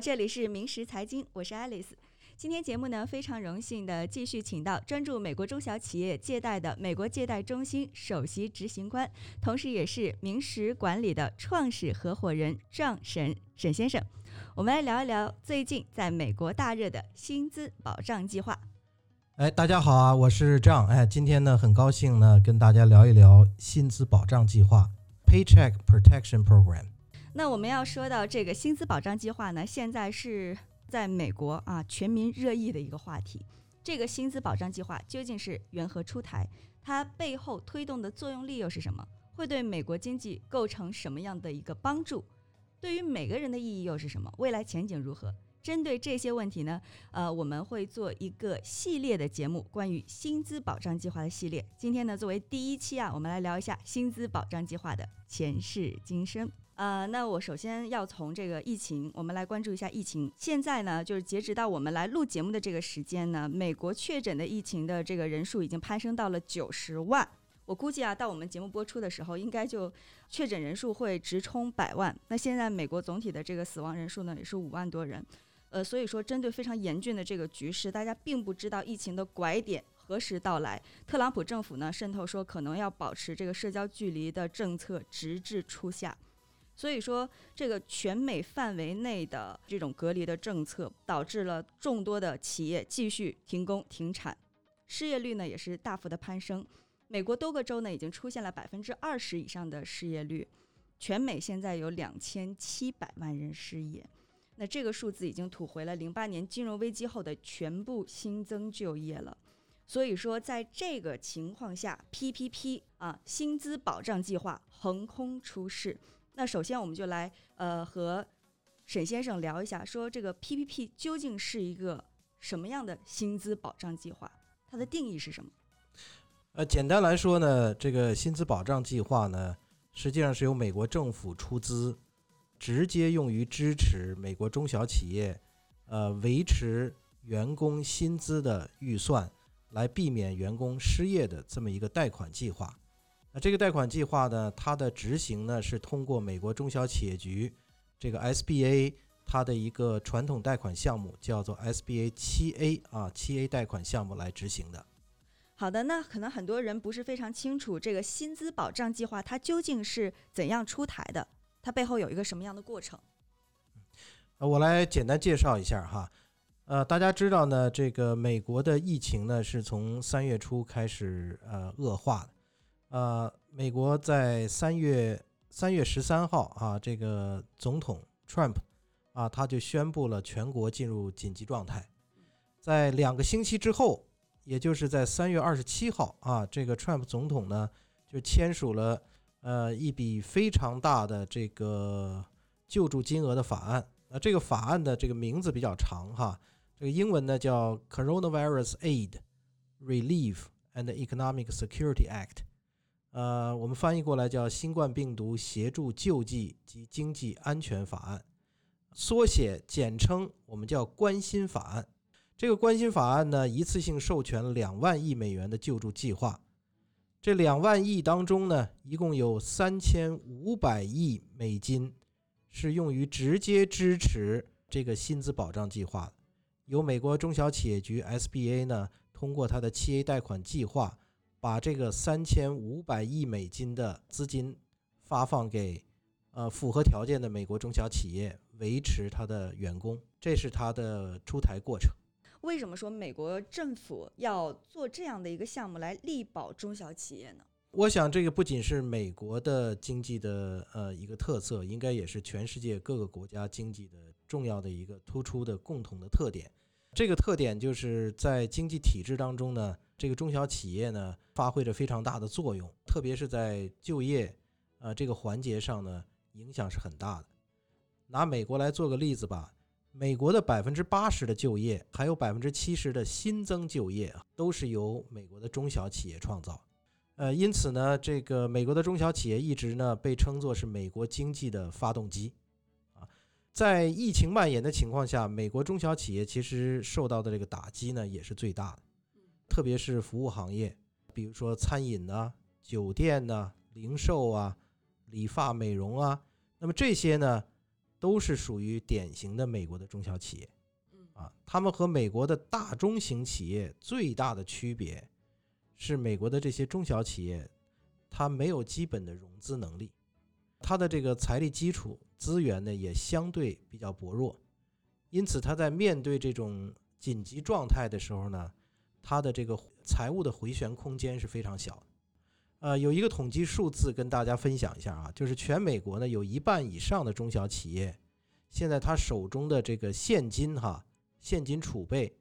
这里是明时财经，我是 Alice。今天节目呢，非常荣幸的继续请到专注美国中小企业借贷的美国借贷中心首席执行官，同时也是明时管理的创始合伙人壮沈沈先生。我们来聊一聊最近在美国大热的薪资保障计划。哎，大家好啊，我是张。哎，今天呢，很高兴呢，跟大家聊一聊薪资保障计划 （Paycheck Protection Program）。那我们要说到这个薪资保障计划呢，现在是在美国啊全民热议的一个话题。这个薪资保障计划究竟是缘何出台？它背后推动的作用力又是什么？会对美国经济构成什么样的一个帮助？对于每个人的意义又是什么？未来前景如何？针对这些问题呢，呃，我们会做一个系列的节目，关于薪资保障计划的系列。今天呢，作为第一期啊，我们来聊一下薪资保障计划的前世今生。呃，那我首先要从这个疫情，我们来关注一下疫情。现在呢，就是截止到我们来录节目的这个时间呢，美国确诊的疫情的这个人数已经攀升到了九十万。我估计啊，到我们节目播出的时候，应该就确诊人数会直冲百万。那现在美国总体的这个死亡人数呢，也是五万多人。呃，所以说，针对非常严峻的这个局势，大家并不知道疫情的拐点何时到来。特朗普政府呢，渗透说可能要保持这个社交距离的政策，直至初夏。所以说，这个全美范围内的这种隔离的政策，导致了众多的企业继续停工停产，失业率呢也是大幅的攀升。美国多个州呢已经出现了百分之二十以上的失业率，全美现在有两千七百万人失业。那这个数字已经吐回了零八年金融危机后的全部新增就业了，所以说在这个情况下，PPP 啊薪资保障计划横空出世。那首先我们就来呃和沈先生聊一下，说这个 PPP 究竟是一个什么样的薪资保障计划？它的定义是什么？呃，简单来说呢，这个薪资保障计划呢，实际上是由美国政府出资。直接用于支持美国中小企业，呃，维持员工薪资的预算，来避免员工失业的这么一个贷款计划。那这个贷款计划呢，它的执行呢是通过美国中小企业局这个 SBA 它的一个传统贷款项目，叫做 SBA 七 A 啊七 A 贷款项目来执行的。好的，那可能很多人不是非常清楚这个薪资保障计划它究竟是怎样出台的。它背后有一个什么样的过程？呃，我来简单介绍一下哈。呃，大家知道呢，这个美国的疫情呢是从三月初开始呃恶化的。呃，美国在三月三月十三号啊，这个总统 Trump 啊，他就宣布了全国进入紧急状态。在两个星期之后，也就是在三月二十七号啊，这个 Trump 总统呢就签署了。呃，一笔非常大的这个救助金额的法案，那这个法案的这个名字比较长哈，这个英文呢叫 Coronavirus Aid, Relief and Economic Security Act，呃，我们翻译过来叫新冠病毒协助救济及经济安全法案，缩写简称我们叫关心法案。这个关心法案呢，一次性授权两万亿美元的救助计划。这两万亿当中呢，一共有三千五百亿美金是用于直接支持这个薪资保障计划的。由美国中小企业局 SBA 呢，通过它的七 A 贷款计划，把这个三千五百亿美金的资金发放给呃符合条件的美国中小企业，维持它的员工。这是它的出台过程。为什么说美国政府要做这样的一个项目来力保中小企业呢？我想这个不仅是美国的经济的呃一个特色，应该也是全世界各个国家经济的重要的一个突出的共同的特点。这个特点就是在经济体制当中呢，这个中小企业呢发挥着非常大的作用，特别是在就业呃这个环节上呢影响是很大的。拿美国来做个例子吧。美国的百分之八十的就业，还有百分之七十的新增就业，都是由美国的中小企业创造。呃，因此呢，这个美国的中小企业一直呢被称作是美国经济的发动机。啊，在疫情蔓延的情况下，美国中小企业其实受到的这个打击呢也是最大的，特别是服务行业，比如说餐饮呐、酒店呐、零售啊、理发美容啊，那么这些呢。都是属于典型的美国的中小企业。嗯啊，他们和美国的大中型企业最大的区别是，美国的这些中小企业，它没有基本的融资能力，它的这个财力基础资源呢也相对比较薄弱，因此他在面对这种紧急状态的时候呢，他的这个财务的回旋空间是非常小的。呃，有一个统计数字跟大家分享一下啊，就是全美国呢有一半以上的中小企业，现在他手中的这个现金哈。现金储备，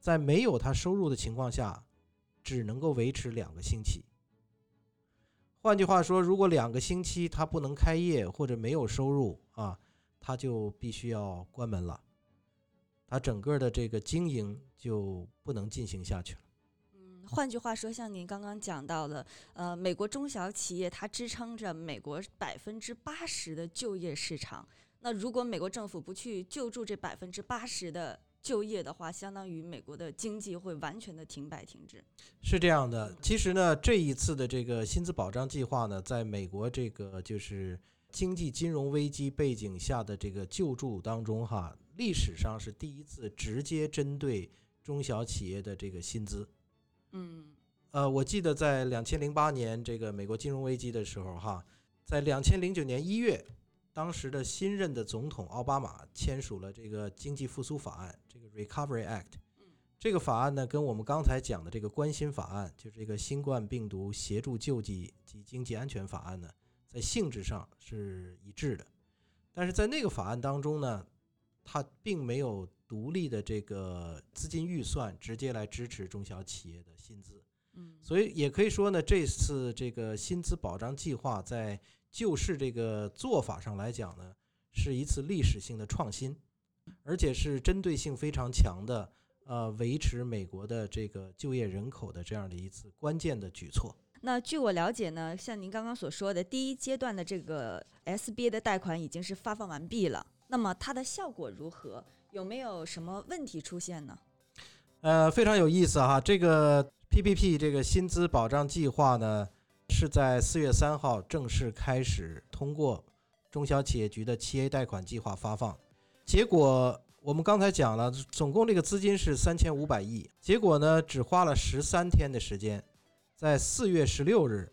在没有他收入的情况下，只能够维持两个星期。换句话说，如果两个星期他不能开业或者没有收入啊，他就必须要关门了，他整个的这个经营就不能进行下去了。嗯，换句话说，像您刚刚讲到的，呃，美国中小企业它支撑着美国百分之八十的就业市场。那如果美国政府不去救助这百分之八十的就业的话，相当于美国的经济会完全的停摆停滞。是这样的，其实呢，这一次的这个薪资保障计划呢，在美国这个就是经济金融危机背景下的这个救助当中，哈，历史上是第一次直接针对中小企业的这个薪资。嗯，呃，我记得在两千零八年这个美国金融危机的时候，哈，在两千零九年一月。当时的新任的总统奥巴马签署了这个经济复苏法案，这个 Recovery Act。这个法案呢，跟我们刚才讲的这个关心法案，就是这个新冠病毒协助救济及经济安全法案呢，在性质上是一致的。但是在那个法案当中呢，它并没有独立的这个资金预算，直接来支持中小企业的薪资。嗯，所以也可以说呢，这次这个薪资保障计划在救市这个做法上来讲呢，是一次历史性的创新，而且是针对性非常强的，呃，维持美国的这个就业人口的这样的一次关键的举措。那据我了解呢，像您刚刚所说的，第一阶段的这个 SBA 的贷款已经是发放完毕了，那么它的效果如何？有没有什么问题出现呢？呃，非常有意思哈，这个 PPP 这个薪资保障计划呢。是在四月三号正式开始通过中小企业局的七 A 贷款计划发放，结果我们刚才讲了，总共这个资金是三千五百亿，结果呢只花了十三天的时间，在四月十六日，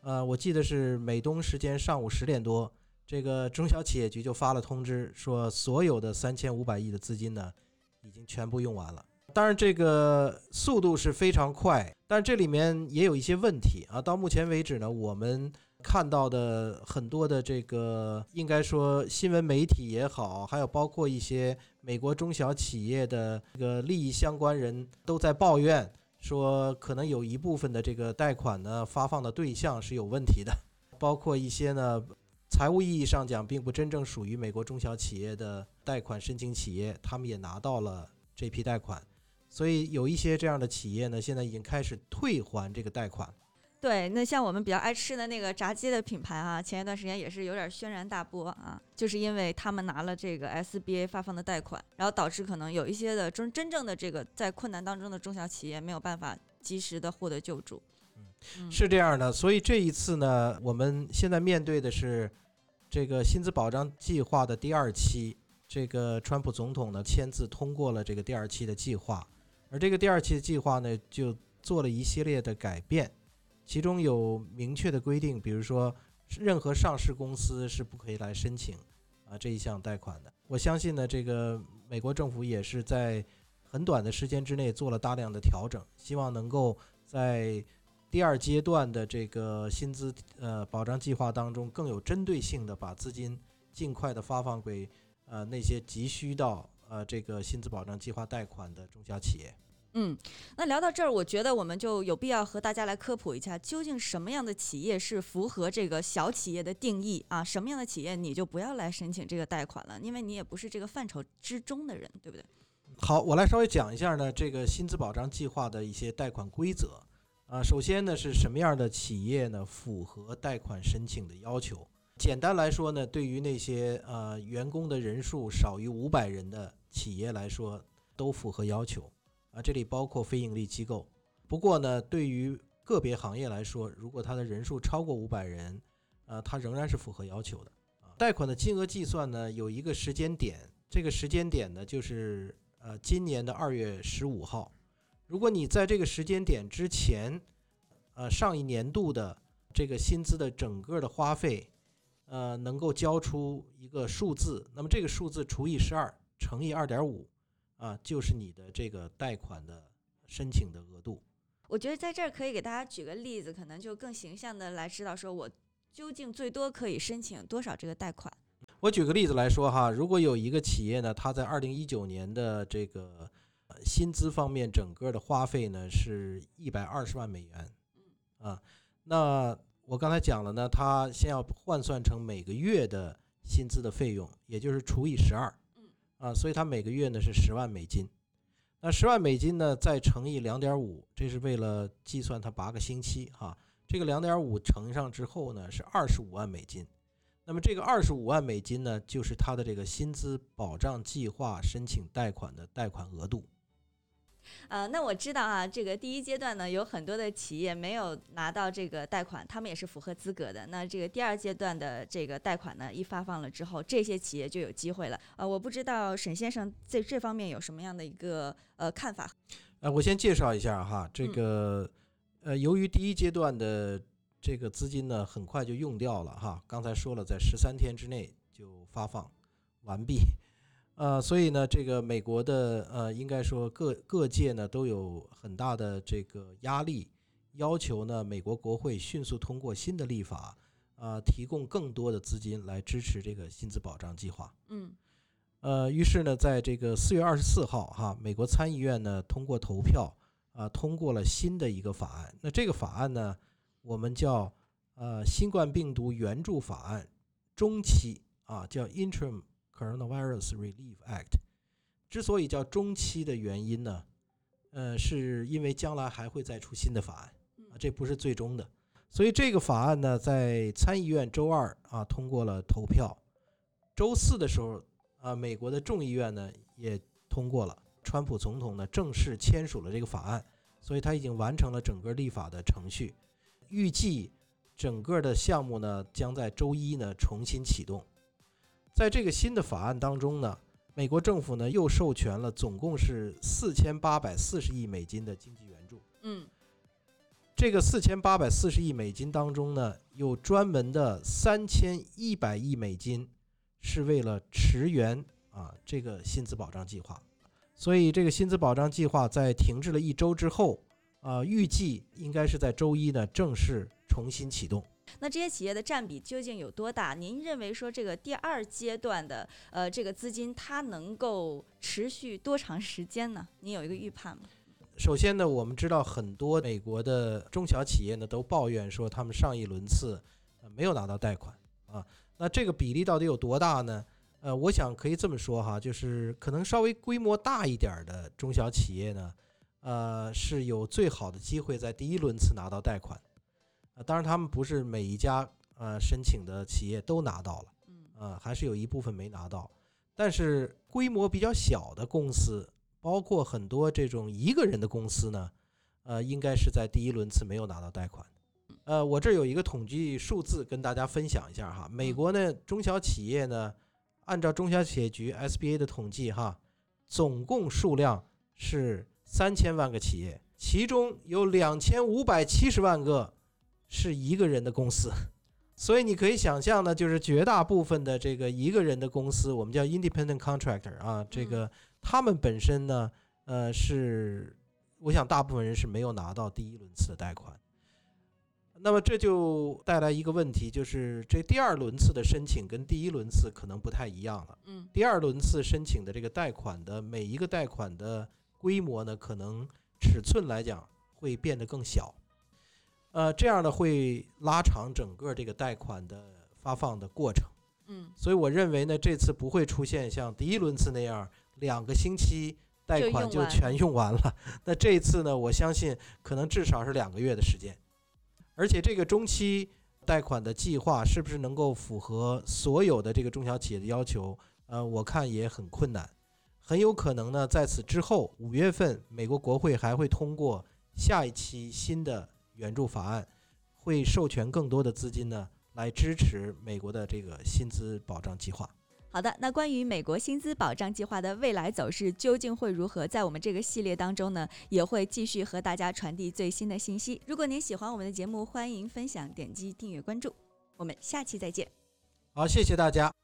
呃，我记得是美东时间上午十点多，这个中小企业局就发了通知，说所有的三千五百亿的资金呢已经全部用完了。当然，这个速度是非常快，但这里面也有一些问题啊。到目前为止呢，我们看到的很多的这个，应该说新闻媒体也好，还有包括一些美国中小企业的这个利益相关人都在抱怨，说可能有一部分的这个贷款呢发放的对象是有问题的，包括一些呢财务意义上讲并不真正属于美国中小企业的贷款申请企业，他们也拿到了这批贷款。所以有一些这样的企业呢，现在已经开始退还这个贷款。对，那像我们比较爱吃的那个炸鸡的品牌啊，前一段时间也是有点轩然大波啊，就是因为他们拿了这个 SBA 发放的贷款，然后导致可能有一些的真真正的这个在困难当中的中小企业没有办法及时的获得救助。嗯，是这样的。所以这一次呢，我们现在面对的是这个薪资保障计划的第二期，这个川普总统呢签字通过了这个第二期的计划。而这个第二期的计划呢，就做了一系列的改变，其中有明确的规定，比如说任何上市公司是不可以来申请啊这一项贷款的。我相信呢，这个美国政府也是在很短的时间之内做了大量的调整，希望能够在第二阶段的这个薪资呃保障计划当中，更有针对性的把资金尽快的发放给呃那些急需到。呃，这个薪资保障计划贷款的中小企业，嗯，那聊到这儿，我觉得我们就有必要和大家来科普一下，究竟什么样的企业是符合这个小企业的定义啊？什么样的企业你就不要来申请这个贷款了，因为你也不是这个范畴之中的人，对不对？好，我来稍微讲一下呢，这个薪资保障计划的一些贷款规则啊。首先呢，是什么样的企业呢符合贷款申请的要求？简单来说呢，对于那些呃员工的人数少于五百人的。企业来说都符合要求啊，这里包括非盈利机构。不过呢，对于个别行业来说，如果它的人数超过五百人，呃，它仍然是符合要求的。贷款的金额计算呢，有一个时间点，这个时间点呢，就是呃今年的二月十五号。如果你在这个时间点之前，呃上一年度的这个薪资的整个的花费，呃能够交出一个数字，那么这个数字除以十二乘以二点五，啊，就是你的这个贷款的申请的额度。我觉得在这儿可以给大家举个例子，可能就更形象的来知道，说我究竟最多可以申请多少这个贷款。我举个例子来说哈，如果有一个企业呢，它在二零一九年的这个薪资方面整个的花费呢是一百二十万美元，啊，那我刚才讲了呢，它先要换算成每个月的薪资的费用，也就是除以十二，啊，所以他每个月呢是十万美金。那十万美金呢，再乘以两点五，这是为了计算他八个星期哈。这个两点五乘上之后呢，是二十五万美金。那么这个二十五万美金呢，就是他的这个薪资保障计划申请贷款的贷款额度。呃，那我知道啊，这个第一阶段呢，有很多的企业没有拿到这个贷款，他们也是符合资格的。那这个第二阶段的这个贷款呢，一发放了之后，这些企业就有机会了。呃，我不知道沈先生在这方面有什么样的一个呃看法？呃，我先介绍一下哈，这个呃，由于第一阶段的这个资金呢，很快就用掉了哈，刚才说了，在十三天之内就发放完毕。呃，所以呢，这个美国的呃，应该说各各界呢都有很大的这个压力，要求呢美国国会迅速通过新的立法，啊，提供更多的资金来支持这个薪资保障计划。嗯，呃，于是呢，在这个四月二十四号哈，美国参议院呢通过投票啊，通过了新的一个法案。那这个法案呢，我们叫呃新冠病毒援助法案中期啊，叫 interim。Coronavirus Relief Act 之所以叫中期的原因呢，呃，是因为将来还会再出新的法案啊，这不是最终的。所以这个法案呢，在参议院周二啊通过了投票，周四的时候啊，美国的众议院呢也通过了，川普总统呢正式签署了这个法案，所以他已经完成了整个立法的程序，预计整个的项目呢将在周一呢重新启动。在这个新的法案当中呢，美国政府呢又授权了总共是四千八百四十亿美金的经济援助。嗯，这个四千八百四十亿美金当中呢，有专门的三千一百亿美金是为了驰援啊这个薪资保障计划。所以这个薪资保障计划在停滞了一周之后，啊，预计应该是在周一呢正式重新启动。那这些企业的占比究竟有多大？您认为说这个第二阶段的呃这个资金它能够持续多长时间呢？您有一个预判吗？首先呢，我们知道很多美国的中小企业呢都抱怨说他们上一轮次没有拿到贷款啊。那这个比例到底有多大呢？呃，我想可以这么说哈，就是可能稍微规模大一点的中小企业呢，呃是有最好的机会在第一轮次拿到贷款。啊，当然，他们不是每一家呃申请的企业都拿到了，嗯，啊，还是有一部分没拿到。但是规模比较小的公司，包括很多这种一个人的公司呢，呃，应该是在第一轮次没有拿到贷款。呃，我这有一个统计数字跟大家分享一下哈。美国呢，中小企业呢，按照中小企业局 SBA 的统计哈，总共数量是三千万个企业，其中有两千五百七十万个。是一个人的公司，所以你可以想象呢，就是绝大部分的这个一个人的公司，我们叫 independent contractor 啊，这个他们本身呢，呃，是我想大部分人是没有拿到第一轮次的贷款。那么这就带来一个问题，就是这第二轮次的申请跟第一轮次可能不太一样了。嗯，第二轮次申请的这个贷款的每一个贷款的规模呢，可能尺寸来讲会变得更小。呃，这样呢会拉长整个这个贷款的发放的过程，嗯，所以我认为呢，这次不会出现像第一轮次那样两个星期贷款就全用完了。那这一次呢，我相信可能至少是两个月的时间，而且这个中期贷款的计划是不是能够符合所有的这个中小企业的要求？呃，我看也很困难，很有可能呢，在此之后五月份，美国国会还会通过下一期新的。援助法案会授权更多的资金呢，来支持美国的这个薪资保障计划。好的，那关于美国薪资保障计划的未来走势究竟会如何，在我们这个系列当中呢，也会继续和大家传递最新的信息。如果您喜欢我们的节目，欢迎分享、点击订阅、关注。我们下期再见。好，谢谢大家。